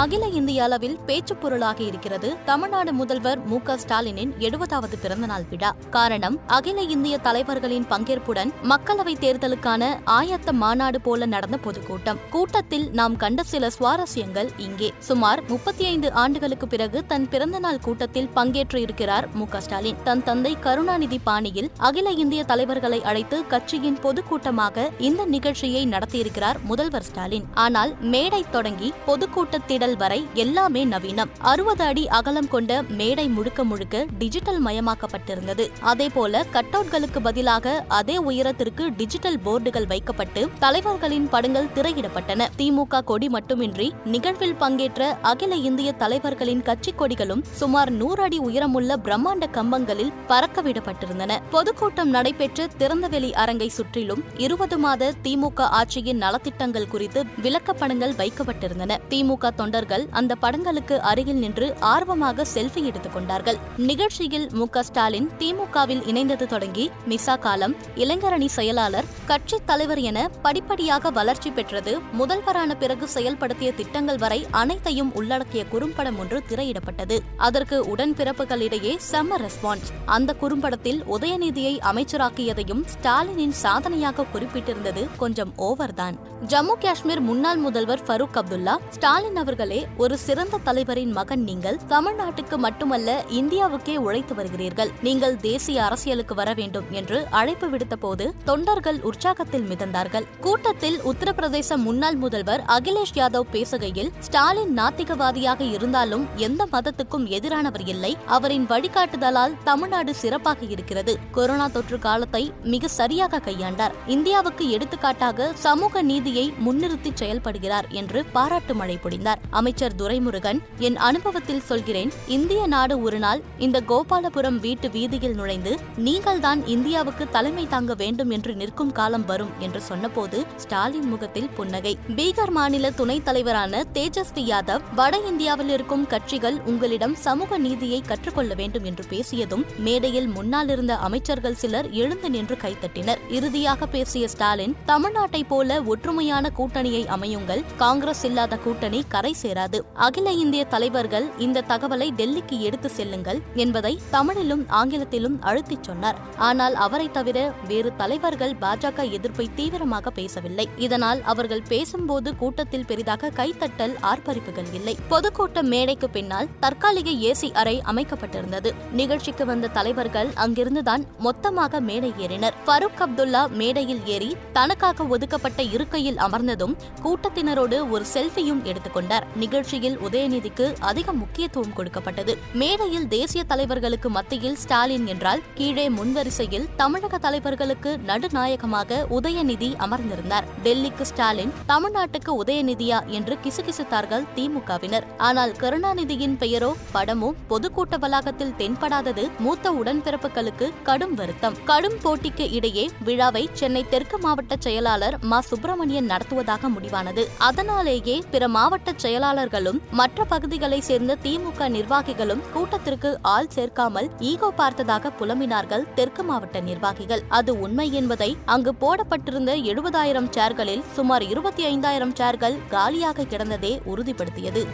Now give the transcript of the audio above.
அகில இந்திய அளவில் பேச்சு பொருளாக இருக்கிறது தமிழ்நாடு முதல்வர் மு க ஸ்டாலினின் எழுபதாவது பிறந்தநாள் விழா. காரணம் அகில இந்திய தலைவர்களின் பங்கேற்புடன் மக்களவைத் தேர்தலுக்கான ஆயத்த மாநாடு போல நடந்த பொதுக்கூட்டம். கூட்டத்தில் நாம் கண்ட சில சுவாரஸ்யங்கள் இங்கே. சுமார் முப்பத்தி ஐந்து ஆண்டுகளுக்கு பிறகு தன் பிறந்தநாள் கூட்டத்தில் பங்கேற்று இருக்கிறார் மு க ஸ்டாலின். தன் தந்தை கருணாநிதி பாணியில் அகில இந்திய தலைவர்களை அழைத்து கட்சியின் பொதுக்கூட்டமாக இந்த நிகழ்ச்சியை நடத்தியிருக்கிறார் முதல்வர் ஸ்டாலின். ஆனால் மேடை தொடங்கி பொதுக்கூட்டத்திடல் வரை எல்லாமே நவீனம். அறுபது அடி அகலம் கொண்ட மேடை முழுக்க முழுக்க டிஜிட்டல் மயமாக்கப்பட்டிருந்தது. அதேபோல கட்டவுட்களுக்கு பதிலாக அதே உயரத்திற்கு டிஜிட்டல் போர்டுகள் வைக்கப்பட்டு தலைவர்களின் படங்கள் திரையிடப்பட்டன. திமுக கொடி மட்டுமின்றி நிகழ்வில் பங்கேற்ற அகில இந்திய தலைவர்களின் கட்சி கொடிகளும் சுமார் நூறு அடி உயரமுள்ள பிரம்மாண்ட கம்பங்களில் பறக்கவிடப்பட்டிருந்தன. பொதுக்கூட்டம் நடைபெற்ற திறந்தவெளி அரங்கை சுற்றிலும் இருபது மாத திமுக ஆட்சியின் நலத்திட்டங்கள் குறித்து விளக்கப்படங்கள் வைக்கப்பட்டிருந்தன. திமுக தொண்டர்கள் அந்த படங்களுக்கு அருகில் நின்று ஆர்வமாக செல்ஃபி எடுத்துக் கொண்டார்கள். நிகழ்ச்சியில் மு க ஸ்டாலின் திமுகவில் இணைந்தது தொடங்கி மிசா காலம் இளைஞரணி செயலாளர் கட்சி தலைவர் என படிப்படியாக வளர்ச்சி பெற்றது. முதல்வரான பிறகு செயல்படுத்திய திட்டங்கள் வரை அனைத்தையும் உள்ளடக்கிய குறும்படம் ஒன்று திரையிடப்பட்டது. அதற்கு உடன்பிறப்புகளிடையே செம்ம ரெஸ்பான்ஸ். அந்த குறும்படத்தில் உதயநிதியை அமைச்சராக்கியதையும் ஸ்டாலினின் சாதனையாக குறிப்பிட்டிருந்தது கொஞ்சம் ஓவர்தான். ஜம்மு காஷ்மீர் முன்னாள் முதல்வர் ஃபரூக் அப்துல்லா ஸ்டாலின் அவர்கள் ஒரு சிறந்த தலைவரின் மகன் நீங்கள் தமிழ்நாட்டுக்கு மட்டுமல்ல இந்தியாவுக்கே உழைத்து வருகிறீர்கள். நீங்கள் தேசிய அரசியலுக்கு வர வேண்டும் என்று அழைப்பு விடுத்த போது தொண்டர்கள் உற்சாகத்தில் மிதந்தார்கள். கூட்டத்தில் உத்தரப்பிரதேச முன்னாள் முதல்வர் அகிலேஷ் யாதவ் பேசுகையில் ஸ்டாலின் நாத்திகவாதியாக இருந்தாலும் எந்த மதத்துக்கும் எதிரானவர் இல்லை. அவரின் வழிகாட்டுதலால் தமிழ்நாடு சிறப்பாக இருக்கிறது. கொரோனா தொற்று காலத்தை மிக சரியாக கையாண்டார். இந்தியாவுக்கு எடுத்துக்காட்டாக சமூக நீதியை முன்னிறுத்தி செயல்படுகிறார் என்று பாராட்டு மழை பொழிந்தார். அமைச்சர் துரைமுருகன் என் அனுபவத்தில் சொல்கிறேன் இந்திய நாடு ஒரு நாள் இந்த கோபாலபுரம் வீட்டு வீதியில் நுழைந்து நீங்கள்தான் இந்தியாவுக்கு தலைமை தாங்க வேண்டும் என்று நிற்கும் காலம் வரும் என்று சொன்னபோது ஸ்டாலின் முகத்தில் புன்னகை. பீகார் மாநில துணைத் தலைவரான தேஜஸ்வி யாதவ் வட இந்தியாவில் இருக்கும் கட்சிகள் உங்களிடம் சமூக நீதியை கற்றுக்கொள்ள வேண்டும் என்று பேசியதும் மேடையில் முன்னால் இருந்த அமைச்சர்கள் சிலர் எழுந்து நின்று கைத்தட்டினர் இறுதியாக பேசிய ஸ்டாலின் தமிழ்நாட்டை போல ஒற்றுமையான கூட்டணியை அமையுங்கள் காங்கிரஸ் இல்லாத கூட்டணி கரை சேராது. அகில இந்திய தலைவர்கள் இந்த தகவலை டெல்லிக்கு எடுத்து செல்லுங்கள் என்பதை தமிழிலும் ஆங்கிலத்திலும் அழுத்திச் சொன்னார். ஆனால் அவரை தவிர வேறு தலைவர்கள் பாஜக எதிர்ப்பை தீவிரமாக பேசவில்லை. இதனால் அவர்கள் பேசும்போது கூட்டத்தில் பெரிதாக கைத்தட்டல் ஆர்ப்பரிப்புகள் இல்லை. பொதுக்கூட்ட மேடைக்கு பின்னால் தற்காலிக ஏசி அறை அமைக்கப்பட்டிருந்தது. நிகழ்ச்சிக்கு வந்த தலைவர்கள் அங்கிருந்துதான் மொத்தமாக மேடை ஏறினர். ஃபருக் அப்துல்லா மேடையில் ஏறி தனக்காக ஒதுக்கப்பட்ட இருக்கையில் அமர்ந்ததும் கூட்டத்தினரோடு ஒரு செல்ஃபியும் எடுத்துக்கொண்டார் நிகழ்ச்சியில் உதயநிதிக்கு அதிக முக்கியத்துவம் கொடுக்கப்பட்டது. மேடையில் தேசிய தலைவர்களுக்கு மத்தியில் ஸ்டாலின் என்றால் கீழே முன்வரிசையில் தமிழக தலைவர்களுக்கு நடுநாயகமாக உதயநிதி அமர்ந்திருந்தார். டெல்லிக்கு ஸ்டாலின் தமிழ்நாட்டுக்கு உதயநிதியா என்று கிசுகிசுத்தார்கள் திமுகவினர். ஆனால் கருணாநிதியின் பெயரோ படமோ பொதுக்கூட்ட வளாகத்தில் தென்படாதது மூத்த உடன்பிறப்புகளுக்கு கடும் வருத்தம். கடும் போட்டிக்கு இடையே விழாவை சென்னை தெற்கு மாவட்ட செயலாளர் மா. சுப்பிரமணியன் நடத்துவதாக முடிவானது. அதனாலேயே பிற மாவட்ட செயலாளர்களும் மற்ற பகுதிகளை சேர்ந்த திமுக நிர்வாகிகளும் கூட்டத்திற்கு ஆள் சேர்க்காமல் ஈகோ பார்த்ததாக புலம்பினார்கள் தெற்கு மாவட்ட நிர்வாகிகள். அது உண்மை என்பதை அங்கு போடப்பட்டிருந்த எழுபதாயிரம் சேர்களில் சுமார் இருபத்தி ஐந்தாயிரம் சேர்கள் காலியாக கிடந்ததே உறுதிப்படுத்தியது.